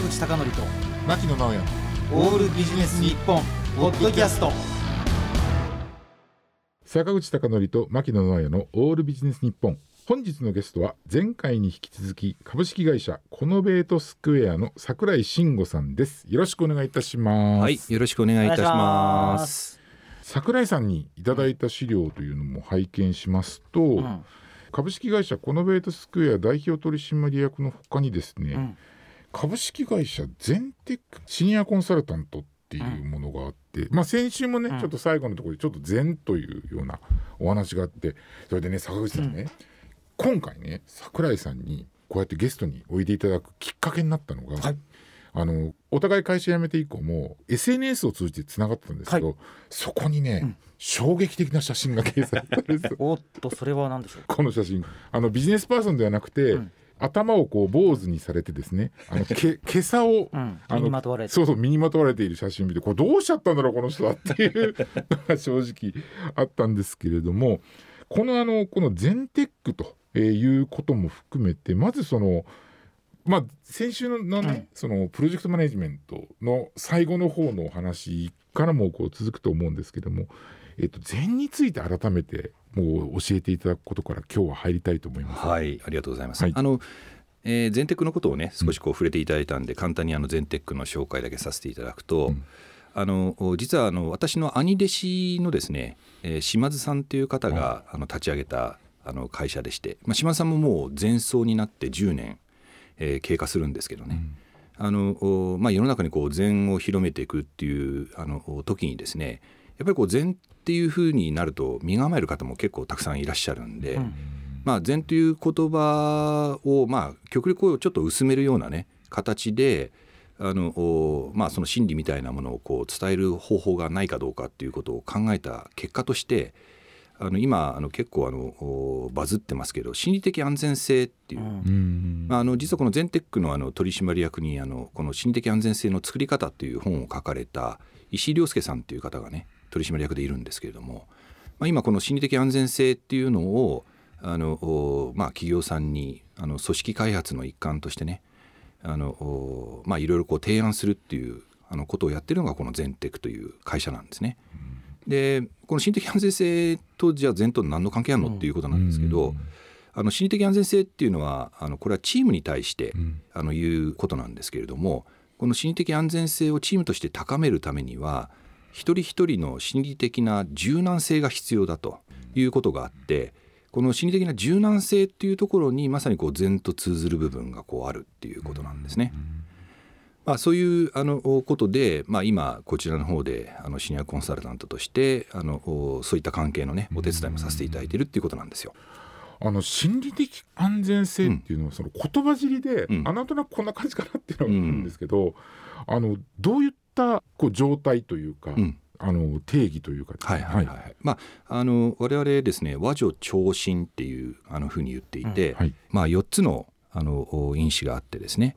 坂口孝則と牧野直哉オールビジネス日本ポッドキャスト。坂口孝則と牧野直哉のオールビジネス日本。本日のゲストは前回に引き続き株式会社コノベートスクエアの桜井慎吾さんです。よろしくお願いいたします。はい、よろしくお願いいたします。桜井さんにいただいた資料というのも拝見しますと、ん。株式会社コノベートスクエア代表取締役のほかにですね、ん株式会社全テックシニアコンサルタントっていうものがあって、まあ先週もね、ちょっと最後のところでちょっと全というようなお話があってそれでね坂口さんね、今回ね桜井さんにこうやってゲストにおいでいただくきっかけになったのが、あのお互い会社辞めて以降も SNS を通じてつながってたんですけど、はそこにね、衝撃的な写真が掲載されたんですよ。おっとそれは何でしょうか？この写真。あのビジネスパーソンではなくて、頭をこう坊主にされてですねあのけ 袈裟を、んあの身にまとわれて。そうそう身にまとわれている写真見てこれどうしちゃったんだろうこの人はっていう のが正直あったんですけれどもこのあのこの全テックということも含めてまずそのまあ先週のね、そのプロジェクトマネジメントの最後の方のお話からもこう続くと思うんですけども、えっと、禅について改めてもう教えていただくことから今日は入りたいと思います。はい、ありがとうございます。はいあの、えー、全テックのことをね、少しこう触れていただいたんで、簡単にあの全テックの紹介だけさせていただくと。あの実はあの私の兄弟子のですね、えー島津さんという方が、あの立ち上げたあの会社でして、まあ、島津さんももう前奏になって10年、えー経過するんですけどね、あのおまあ、世の中にこう禅を広めていくっていうあのお時にですねやっぱりこう禅っていうふうになると身構える方も結構たくさんいらっしゃるんで、まあ、禅という言葉を、まあ、極力こうちょっと薄めるようなね形であのおまあ、その心理みたいなものをこう伝える方法がないかどうかっていうことを考えた結果としてあの今あの結構あのおバズってますけど心理的安全性っていう、うん。まあ、あの実はこの全テックのあの取締役にあのこの心理的安全性の作り方っていう本を書かれた石井亮介さんっていう方がね取締役でいるんですけれども、まあ、今この心理的安全性っていうのをあの、おまあ、企業さんにあの組織開発の一環としてねあの、おまあ、いろいろこう提案するっていうあのことをやってるのがこの全テックという会社なんですね。でこの心理的安全性とじゃあ全と何の関係あるのっていうことなんですけど、あの心理的安全性っていうのはあのこれはチームに対して、あのいうことなんですけれどもこの心理的安全性をチームとして高めるためには一人一人の心理的な柔軟性が必要だということがあってこの心理的な柔軟性っていうところにまさにこう禅と通ずる部分がこうあるっていうことなんですね。まあ、そういうあのことで、まあ、今こちらの方であのシニアコンサルタントとしてあのおそういった関係のねお手伝いもさせていただいているっていうことなんですよ。あの心理的安全性っていうのは、その言葉尻で、うんあなんとなくこんな感じかなっていうのがあるんですけど、あのどういったこう状態というか、うん。あの定義というか、はいはいはい、はい。まああの我々ですね和女長身っていうあのふうに言っていて、はい。まあ4つのあのお因子があってですね、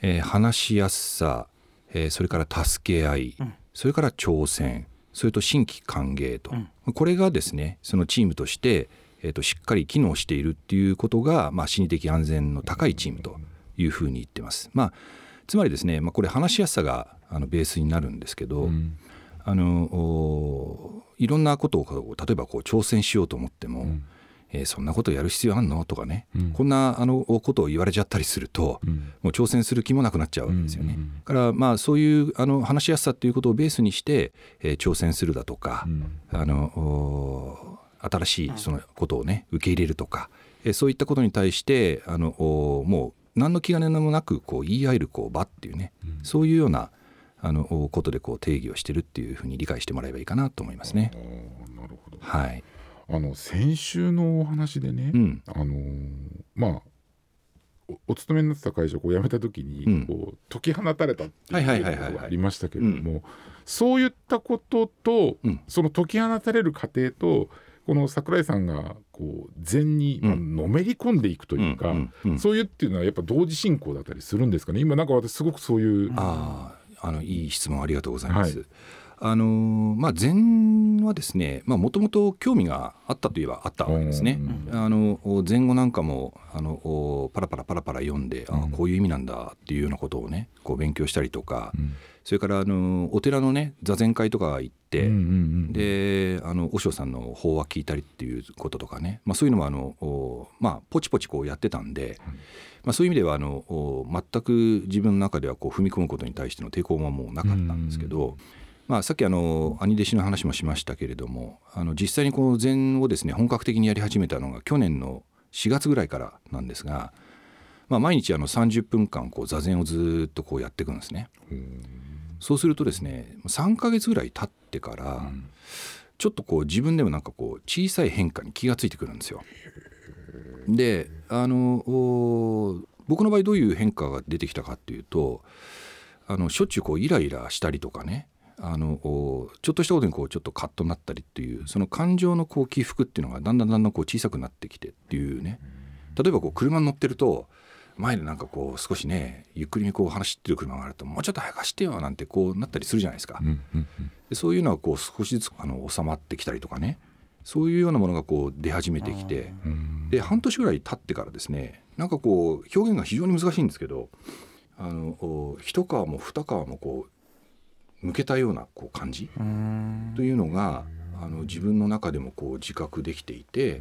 えー話しやすさ、えーそれから助け合い、それから挑戦それと新規歓迎と、これがですねそのチームとして、えー、としっかり機能しているっていうことが、まあ、心理的安全の高いチームというふうに言ってます。まあつまりですね、まあ、これ話しやすさがあのベースになるんですけど、あのおいろんなことを例えばこう挑戦しようと思っても、えーそんなことやる必要あんの？とかね、こんなあのことを言われちゃったりすると、もう挑戦する気もなくなっちゃうわけですよね。だからまあそういうあの話しやすさっていうことをベースにして、えー挑戦するだとか、あのお新しいそのことをね受け入れるとか、えーそういったことに対してあのおもう何の気兼ねもなくこう言い合えるこう場っていうね、そういうようなあのおことでこう定義をしてるっていうふうに理解してもらえばいいかなと思いますね。なるほどはい。あの先週のお話でね、うん。あのーまあおお勤めになってた会社をこう辞めた時に、うんこう解き放たれたってはいはいいうはいはいことがありましたけれども、そういったことと、うんその解き放たれる過程とこの桜井さんがこう禅に、のめり込んでいくというか、そういうっていうのはやっぱ同時進行だったりするんですかね？今なんか私すごくそういう、ああ、あのいい質問ありがとうございます。はい。あのーまあ禅はですねもともと興味があったといえばあったわけですね。うんあの禅語なんかもあのおパラパラパラパラ読んで、あうん。こういう意味なんだっていうようなことをねこう勉強したりとか、うんそれからあのお寺のね座禅会とか行って、うんうんうんであの和尚さんの法話聞いたりっていうこととかね、まあ、そういうのもあのおまあポチポチこうやってたんで、まあ、そういう意味ではあのお全く自分の中ではこう踏み込むことに対しての抵抗はもうなかったんですけど、まあ、さっきあの兄弟子の話もしましたけれどもあの実際にこの禅をですね本格的にやり始めたのが去年の4月ぐらいからなんですが、まあ、毎日あの30分間こう座禅をずっとこうやっていくんですね。そうするとですね3ヶ月ぐらい経ってから、ちょっとこう自分でもなんかこう小さい変化に気がついてくるんですよ。であのお僕の場合どういう変化が出てきたかっていうとあのしょっちゅうこうイライラしたりとかねあのおちょっとしたことにこうちょっとカッとなったりっていうその感情のこう起伏っていうのがだんだんだんだんこう小さくなってきてっていうね。例えばこう車に乗ってると前でなんかこう少しねゆっくりにこう走ってる車があるともうちょっと早く走ってよなんてこうなったりするじゃないですか。うんうんでそういうのはこう少しずつあの収まってきたりとかね。そういうようなものがこう出始めてきて。うん。で半年ぐらい経ってからですねなんかこう表現が非常に難しいんですけどあのお一皮も二皮もこう向けたようなこう感じうん。というのがあの自分の中でもこう自覚できていて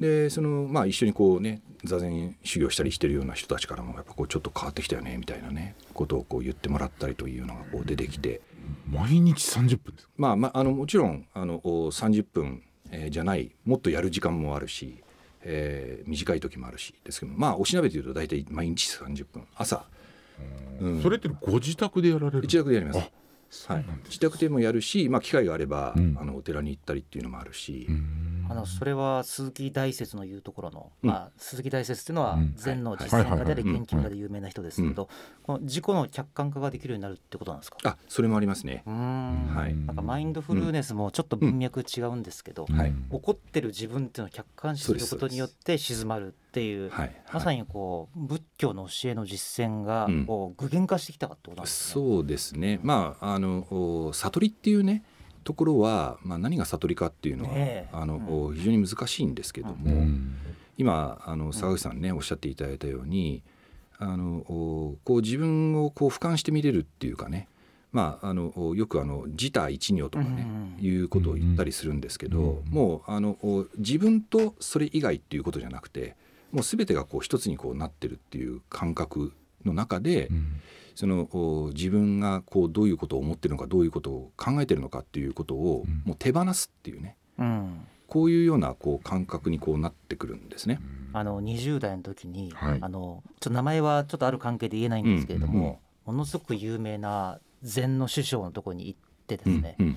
でそのまあ一緒にこうね座禅修行したりしてるような人たちからもやっぱこうちょっと変わってきたよねみたいなねことをこう言ってもらったりというのがこう出てきて。毎日30分ですか？まあまあ、あのもちろんあのお30分、えーじゃないもっとやる時間もあるし、えー短い時もあるしですけどまあおしなべていうと大体毎日30分朝、うん。それってご自宅でやられる？自宅でやります。はい。自宅でもやるし、まあ、機会があれば、うん。あのお寺に行ったりっていうのもあるし、うんあのそれは鈴木大拙の言うところの、うん。まあ、鈴木大拙っていうのはうん。禅の実践家であり研究家で有名な人ですけど、この自己の客観化ができるようになるってことなんですか？あそれもありますね。はい。なんかマインドフルネスもちょっと文脈違うんですけど、はい。怒ってる自分っていうのを客観視することによって静まるっていうはい。まさにこう仏教の教えの実践がうん。こう具現化してきたかってことなんですね。そうですね。まああのお悟りっていうねところは、まあ、何が悟りかっていうのは、ねえ。あのうん。お非常に難しいんですけども、うん。今あの坂口さんね、おっしゃっていただいたようにあのおこう自分をこう俯瞰して見れるっていうかねまあ、あのおよくあの自他一如とかね、うんうんうん。いうことを言ったりするんですけど、うん。もうあのお自分とそれ以外っていうことじゃなくてもう全てがこう一つにこうなってるっていう感覚の中で、うんそのお自分がこうどういうことを思ってるのかどういうことを考えてるのかっていうことをうん。もう手放すっていうね。うん。こういうようなこう感覚にこうなってくるんですね。あの20代の時に、はい。あのちょっと名前はちょっとある関係で言えないんですけれども、ものすごく有名な禅の師匠のところに行ってですね、うん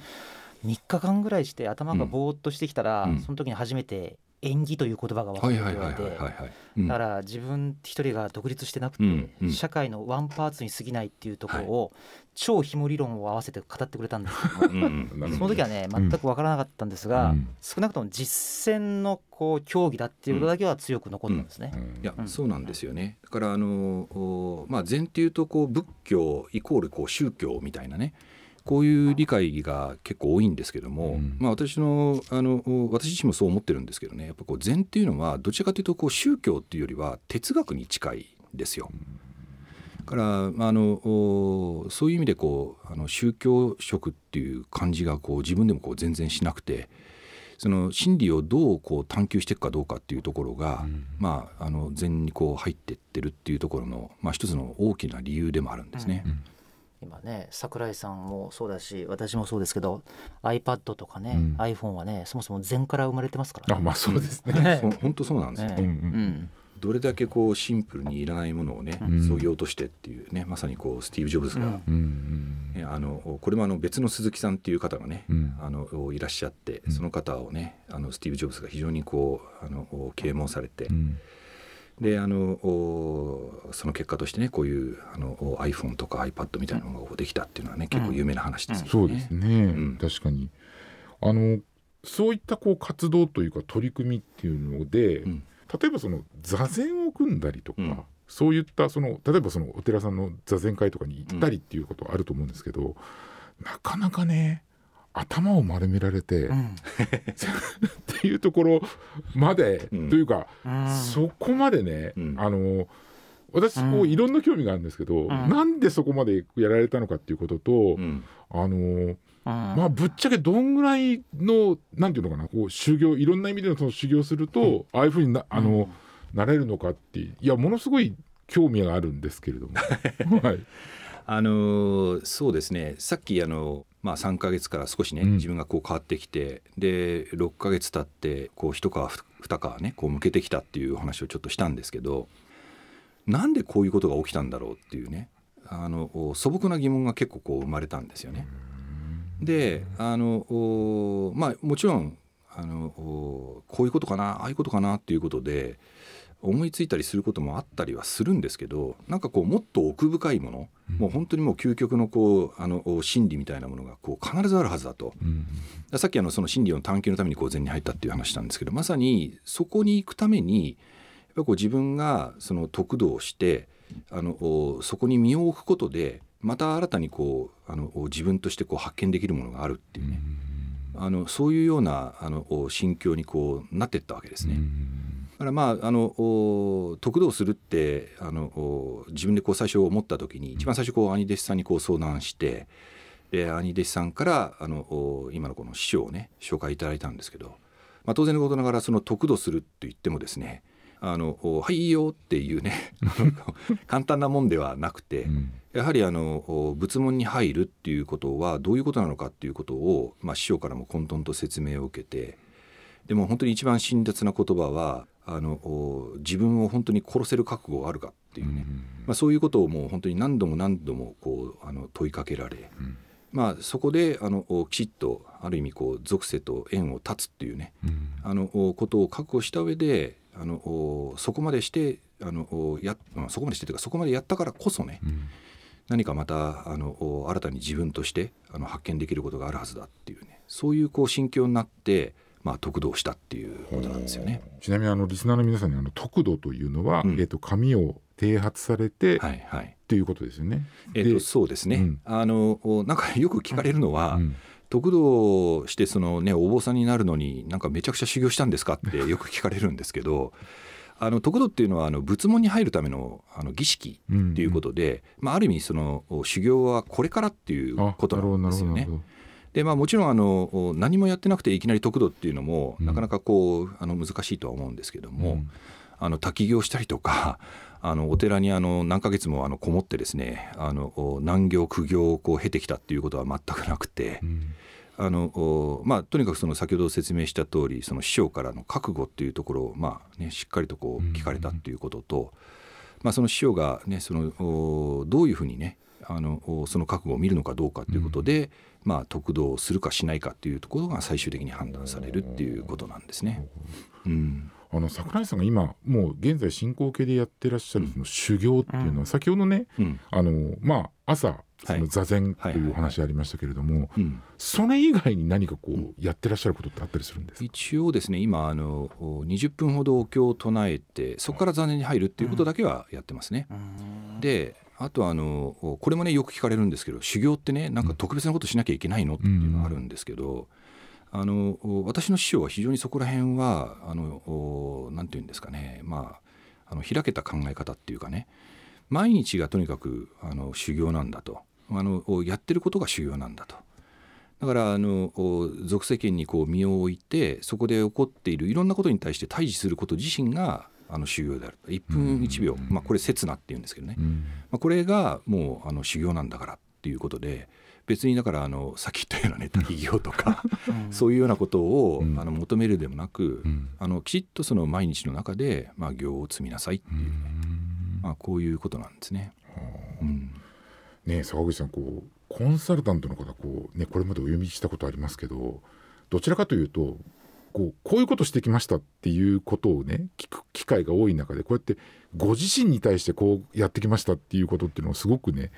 3日間ぐらいして頭がぼーっとしてきたら、うん。その時に初めて縁起という言葉が分かはるいはいはいって言われてはいはい。はい。うん。だから自分一人が独立してなくて、社会のワンパーツに過ぎないっていうところを、超紐理論を合わせて語ってくれたんですけどその時はね全く分からなかったんですが、うん。少なくとも実践のこう競技だっていうことだけは強く残ったんですね。うんいや、うん。そうなんですよね。だからあのおまあ禅っていうとこう仏教イコールこう宗教みたいなね。こういう理解が結構多いんですけども、うんまあ私のあのお私自身もそう思ってるんですけどねやっぱこう禅っていうのはどちらかというとこう宗教っていうよりは哲学に近いですよ。だからまああのおそういう意味でこうあの宗教色っていう感じがこう自分でもこう全然しなくてその真理をどうこう探求していくかどうかっていうところが、うんまあ、あの禅にこう入っていってるっていうところの、まあ、一つの大きな理由でもあるんですね。うん今ね桜井さんもそうだし私もそうですけど iPad とかね、うん。iPhone はねそもそも禅から生まれてますからね。あまあそうですね。本当そうなんですよ、ね。うんうん。うん。どれだけこうシンプルにいらないものをね、うん。そぎ落としてっていうねまさにこうスティーブ・ジョブズが、うん。あのこれもあの別の鈴木さんっていう方がね、うん。あのいらっしゃってうん。その方をねあのスティーブ・ジョブズが非常にこうあの啓蒙されて、うんであのおその結果としてねこういうあのお iPhone とか iPad みたいなのができたっていうのはね、結構有名な話ですよね。そうですね、ん。確かに。あのそういったこう活動というか取り組みっていうので、うん。例えばその座禅を組んだりとか、うん。そういったその例えばそのお寺さんの座禅会とかに行ったりっていうことはあると思うんですけど、なかなかね頭を丸められて、うん。っていうところまで、うん。というか、うん。そこまでね、うん。あの私こううん。いろんな興味があるんですけど、ん。なんでそこまでやられたのかっていうことと、うん。あのうん。まあぶっちゃけどんぐらいのなんていうのかなこう修行いろんな意味でのその修行すると、ああいうふうになあの、なれるのかっていやものすごい興味があるんですけれども、はい、あのーそうですね。さっきあの、まあ、3ヶ月から少しね、うん自分がこう変わってきてで6ヶ月経ってこう一皮二皮ねこう向けてきたっていうお話をちょっとしたんですけどなんでこういうことが起きたんだろうっていうねあの素朴な疑問が結構こう生まれたんですよね。であのおまあもちろんあのおこういうことかなああいうことかなっていうことで思いついたりすることもあったりはするんですけどなんかこうもっと奥深いもの、もう本当にもう究極のこうあのお真理みたいなものがこう必ずあるはずだと。うん。さっきあのその真理の探求のためにこう禅に入ったっていう話なんですけどまさにそこに行くためにやっぱこう自分がその得度をしてあのおそこに身を置くことでまた新たにこうあのお自分としてこう発見できるものがあるっていうね、あのそういうようなあのお心境にこうなっていったわけですね。だからまああのお得度をするってあのお自分でこう最初思った時に一番最初こう兄弟子さんにこう相談してで兄弟子さんからあのお今のこの師匠をね紹介いただいたんですけど、まあ、当然のことながらその得度すると言ってもですねあのおはいいいよっていうね 簡単なもんではなくて、うん。やはりあのお仏門に入るっていうことはどういうことなのかっていうことを、まあ、師匠からも混沌と説明を受けてでも本当に一番辛辣な言葉はあのお自分を本当に殺せる覚悟があるかっていうね、まあ、そういうことをもう本当に何度も何度もこうあの問いかけられ、うん。まあ、そこであのおきちっとある意味こう属性と縁を断つっていうね。うん。あのおことを覚悟した上であのおそこまでしてあのおやまあそこまでしてというかそこまでやったからこそね。うん。何かまたあのお新たに自分としてあの発見できることがあるはずだっていうね。そういうこう心境になって、まあ、得度をしたっていうことなんですよね。ちなみにあのリスナーの皆さんにあの得度というのは、うん。えっと紙を剃髪されて、はいはい。っていうことですよね。えっとそうですね、うん。あのおなんかよく聞かれるのは、うん。得度してそのねお坊さんになるのになんかめちゃくちゃ修行したんですかってよく聞かれるんですけど あの得度っていうのはあの仏門に入るためのあの儀式うんっていうことで、まあ、ある意味そのお修行はこれからっていうあことなんですよね。なるほどなる。でまあ、もちろんあのお何もやってなくていきなり得度っていうのも、うん。なかなかこうあの難しいとは思うんですけども、うん。あの滝行したりとか あのお寺にあの何ヶ月もあのこもってですねあのお難行苦行をこう経てきたっていうことは全くなくて。うん。あのおまあ、とにかくその先ほど説明した通りその師匠からの覚悟っていうところを、まあね、しっかりとこう聞かれたっていうことと、まあ、その師匠が、ね、そのおどういうふうにねあのおその覚悟を見るのかどうかっていうことで、まあ、得度をするかしないかっていうところが最終的に判断されるっていうことなんですね。うん。あの桜井さんが今もう現在進行形でやってらっしゃるその修行っていうのは、先ほどねうん。あのまあ朝そはい。の座禅とはいいうお話ありましたけれども、うん。それ以外に何かこうやってらっしゃることってあったりするんですか、一応ですね今あのお20分ほどお経を唱えてそこから残念に入るっていうことだけはやってますね。うん。であとあのこれもねよく聞かれるんですけど修行ってねなんか特別なことしなきゃいけないのっていうのがあるんですけど、あの私の師匠は非常にそこら辺はあのなんていうんですかねまああの開けた考え方っていうかね毎日がとにかくあの修行なんだと。あのやってることが修行なんだと。だからあの俗世間にこう身を置いてそこで起こっているいろんなことに対して対峙すること自身があの修行である1分1秒、まあ、これ刹那っていうんですけどね、うん。まあ、これがもうあの修行なんだからっていうことで別にだからあのさっき言ったようなね滝行とかそういうようなことをうん。あの求めるでもなく、うん。あのきちっとその毎日の中でまあ行を積みなさいっていうね、まあ、こういうことなんですね。うん。ねえ坂口さんこうコンサルタントの方こう、ね、これまでお読みしたことありますけどどちらかというとこうこういうことしてきましたっていうことをね聞く機会が多い中でこうやってご自身に対してこうやってきましたっていうことっていうのはすごくね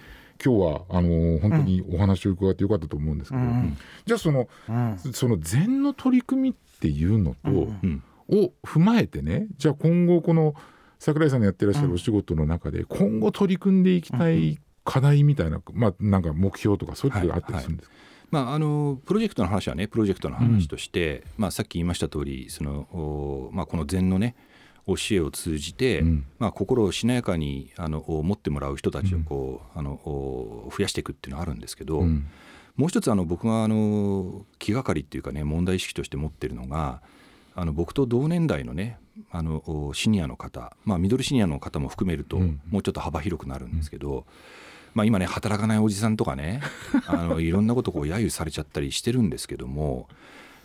今日はあの本当にお話を伺ってよかったと思うんですけど、うん。じゃあそのうん。その禅の取り組みっていうのと、うん。うん。を踏まえてねじゃあ今後この桜井さんのやってらっしゃるお仕事の中で今後取り組んでいきたい課題みたいな、まあなんか目標とかそういうことがあったりするんですか、まあ、あのプロジェクトの話はねプロジェクトの話として、まあ、さっき言いました通りその、おまあ、この禅のね教えを通じて、うん。まあ、心をしなやかにあの持ってもらう人たちをこう、あのお増やしていくっていうのはあるんですけど、うん。もう一つあの僕があの気がかりっていうかね問題意識として持ってるのがあの僕と同年代のねあのおシニアの方、まあ、ミドルシニアの方も含めると、うん。もうちょっと幅広くなるんですけど、まあ、今ね働かないおじさんとかね あのいろんなことこう揶揄されちゃったりしてるんですけども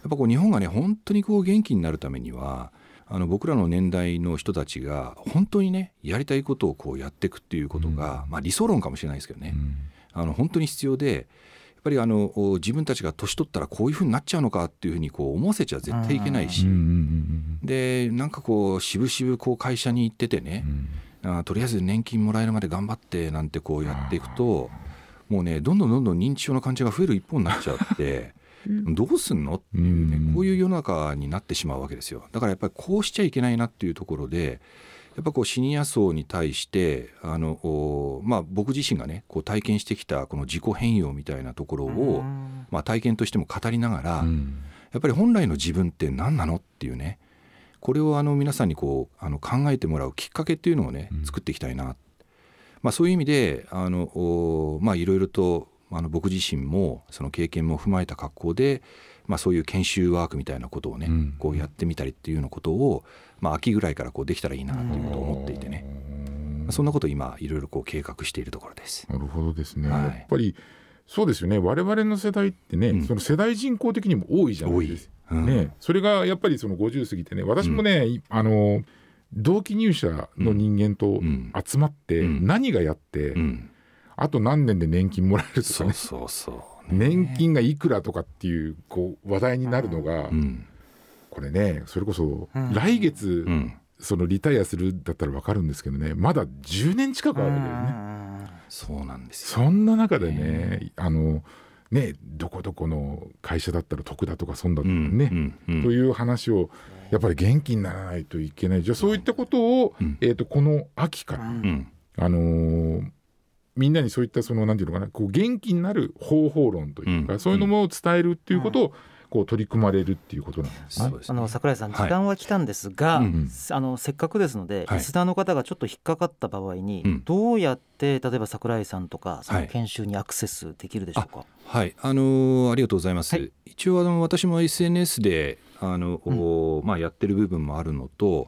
やっぱこう日本がね本当にこう元気になるためにはあの僕らの年代の人たちが本当にねやりたいことをこうやっていくっていうことが、まあ、理想論かもしれないですけどね、あの本当に必要でやっぱりあのお自分たちが年取ったらこういうふうになっちゃうのかっていうふうにこう思わせちゃ絶対いけないし、うんうんうん。でなんかこう渋々こう会社に行っててねう、んあーとりあえず年金もらえるまで頑張ってなんてこうやっていくともうねどんどんどんどん認知症の患者が増える一方になっちゃって どうすんのっていうね、うん。こういう世の中になってしまうわけですよ。だからやっぱりこうしちゃいけないなっていうところでやっぱこうシニア層に対してあの、おまあ、僕自身がねこう体験してきたこの自己変容みたいなところを、うんまあ、体験としても語りながら、うん。やっぱり本来の自分って何なのっていうねこれをあの皆さんにこうあの考えてもらうきっかけっていうのをねうん。作っていきたいな、まあ、そういう意味であのおまあいろいろとあの僕自身もその経験も踏まえた格好で、まあ、そういう研修ワークみたいなことをね、うん。こうやってみたりっていうようなことを、まあ、秋ぐらいからこうできたらいいなっていうことを思っていてね、まあそんなことを今いろいろこう計画しているところです。なるほどですね、はい。やっぱりそうですよね。我々の世代ってね、うん。その世代人口的にも多いじゃないですか、うん。ね、それがやっぱりその50過ぎてね私もね、いあの同期入社の人間とうん。集まってうん。何がやって、うん、あと何年で年金もらえるとかそうねそうそう、年金がいくらとかっていうこう話題になるのが、うん。これねそれこそうん。来月、うん、そのリタイアするだったら分かるんですけどねまだ10年近くあるわけですね。そうなんですよ。そんな中でね、あのねどこどこの会社だったら得だとか損だとかね、うんうんという話をやっぱり元気にならないといけない。じゃあそう。いったことを、うん。えー、とこの秋から、うん。あのーみんなにそういったそのなんていうのかなこう元気になる方法論というか、うん。そういうのも伝えるっていうことを、こう取り組まれるっていうことなんですね。そうですね。あの桜井さんはい。時間は来たんですが、うんあのせっかくですので、はい。リスナーの方がちょっと引っかかった場合に、うん。どうやって例えば桜井さんとかそはい。の研修にアクセスできるでしょうか？はい、あのーありがとうございます。はい。一応あの私も SNS であの、おまあやってる部分もあるのと、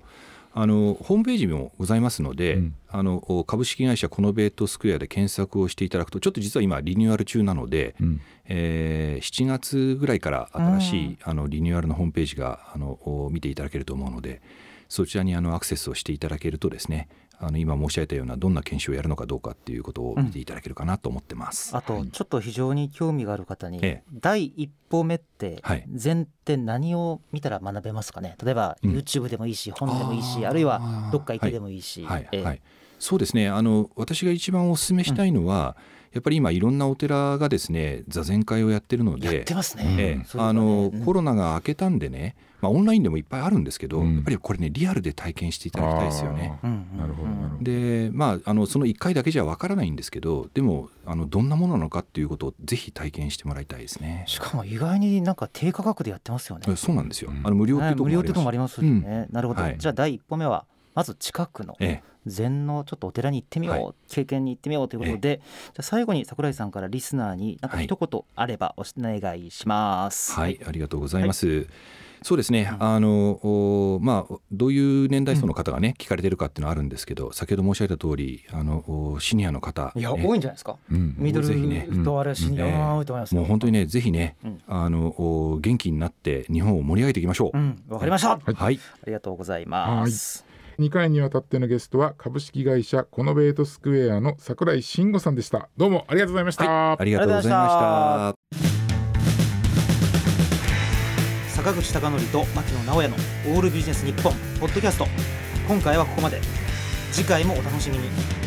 あのホームページもございますので、うん。あのお株式会社コノベートスクエアで検索をしていただくと、ちょっと実は今リニューアル中なので、うん。えー7月ぐらいから新しい、あのリニューアルのホームページがあのお見ていただけると思うのでそちらにあのアクセスをしていただけるとですねあの今申し上げたようなどんな研修をやるのかどうかっていうことを見ていただけるかなと思ってます。あとちょっと非常に興味がある方に、ええ。第一歩目ってはい。前って何を見たら学べますかね？例えばうん。YouTube でもいいし、本でもいいしあるいはどっか行ってでもいいし、はい。ええ。はい、そうですね。あの私が一番お勧めしたいのは、やっぱり今いろんなお寺がですね座禅会をやってるのやっでてますね。ええあののねコロナが明けたんでね、まあ、オンラインでもいっぱいあるんですけど、うんやっぱりこれねリアルで体験していただきたいですよね。あーうんうんなるほどなるほど。でまあ、あのその1回だけじゃわからないんですけどでもあのどんなものなのかっていうことをぜひ体験してもらいたいですね。しかも意外になんか低価格でやってますよね。えそうなんですよ、うんあの無料っていうところね無料ってとこもありますしね。なるほど、はいじゃあ第一歩目はまず近くのええ。禅のちょっとお寺に行ってみよう、はい。経験に行ってみようということで、じゃあ最後に桜井さんからリスナーになんか一言あればお願いします。はい、ありがとうございます。そうですね、あのおまあ、どういう年代層の方がね、聞かれてるかっていうのはあるんですけど先ほど申し上げた通りあのおシニアの方、いや、ね。多いんじゃないですか。うんミドルぜひねとあれシニアうん。多いと思いますよ。もう本当にねぜひね、うん。あのお元気になって日本を盛り上げていきましょう。うん、わかりました。あはい、りがとうございます。2回にわたってのゲストは株式会社コノベートスクエアの櫻井慎吾さんでした。どうもありがとうございました、ありがとうございました。坂口孝則と牧野直哉のオールビジネス日本ポッドキャスト。今回はここまで。次回もお楽しみに。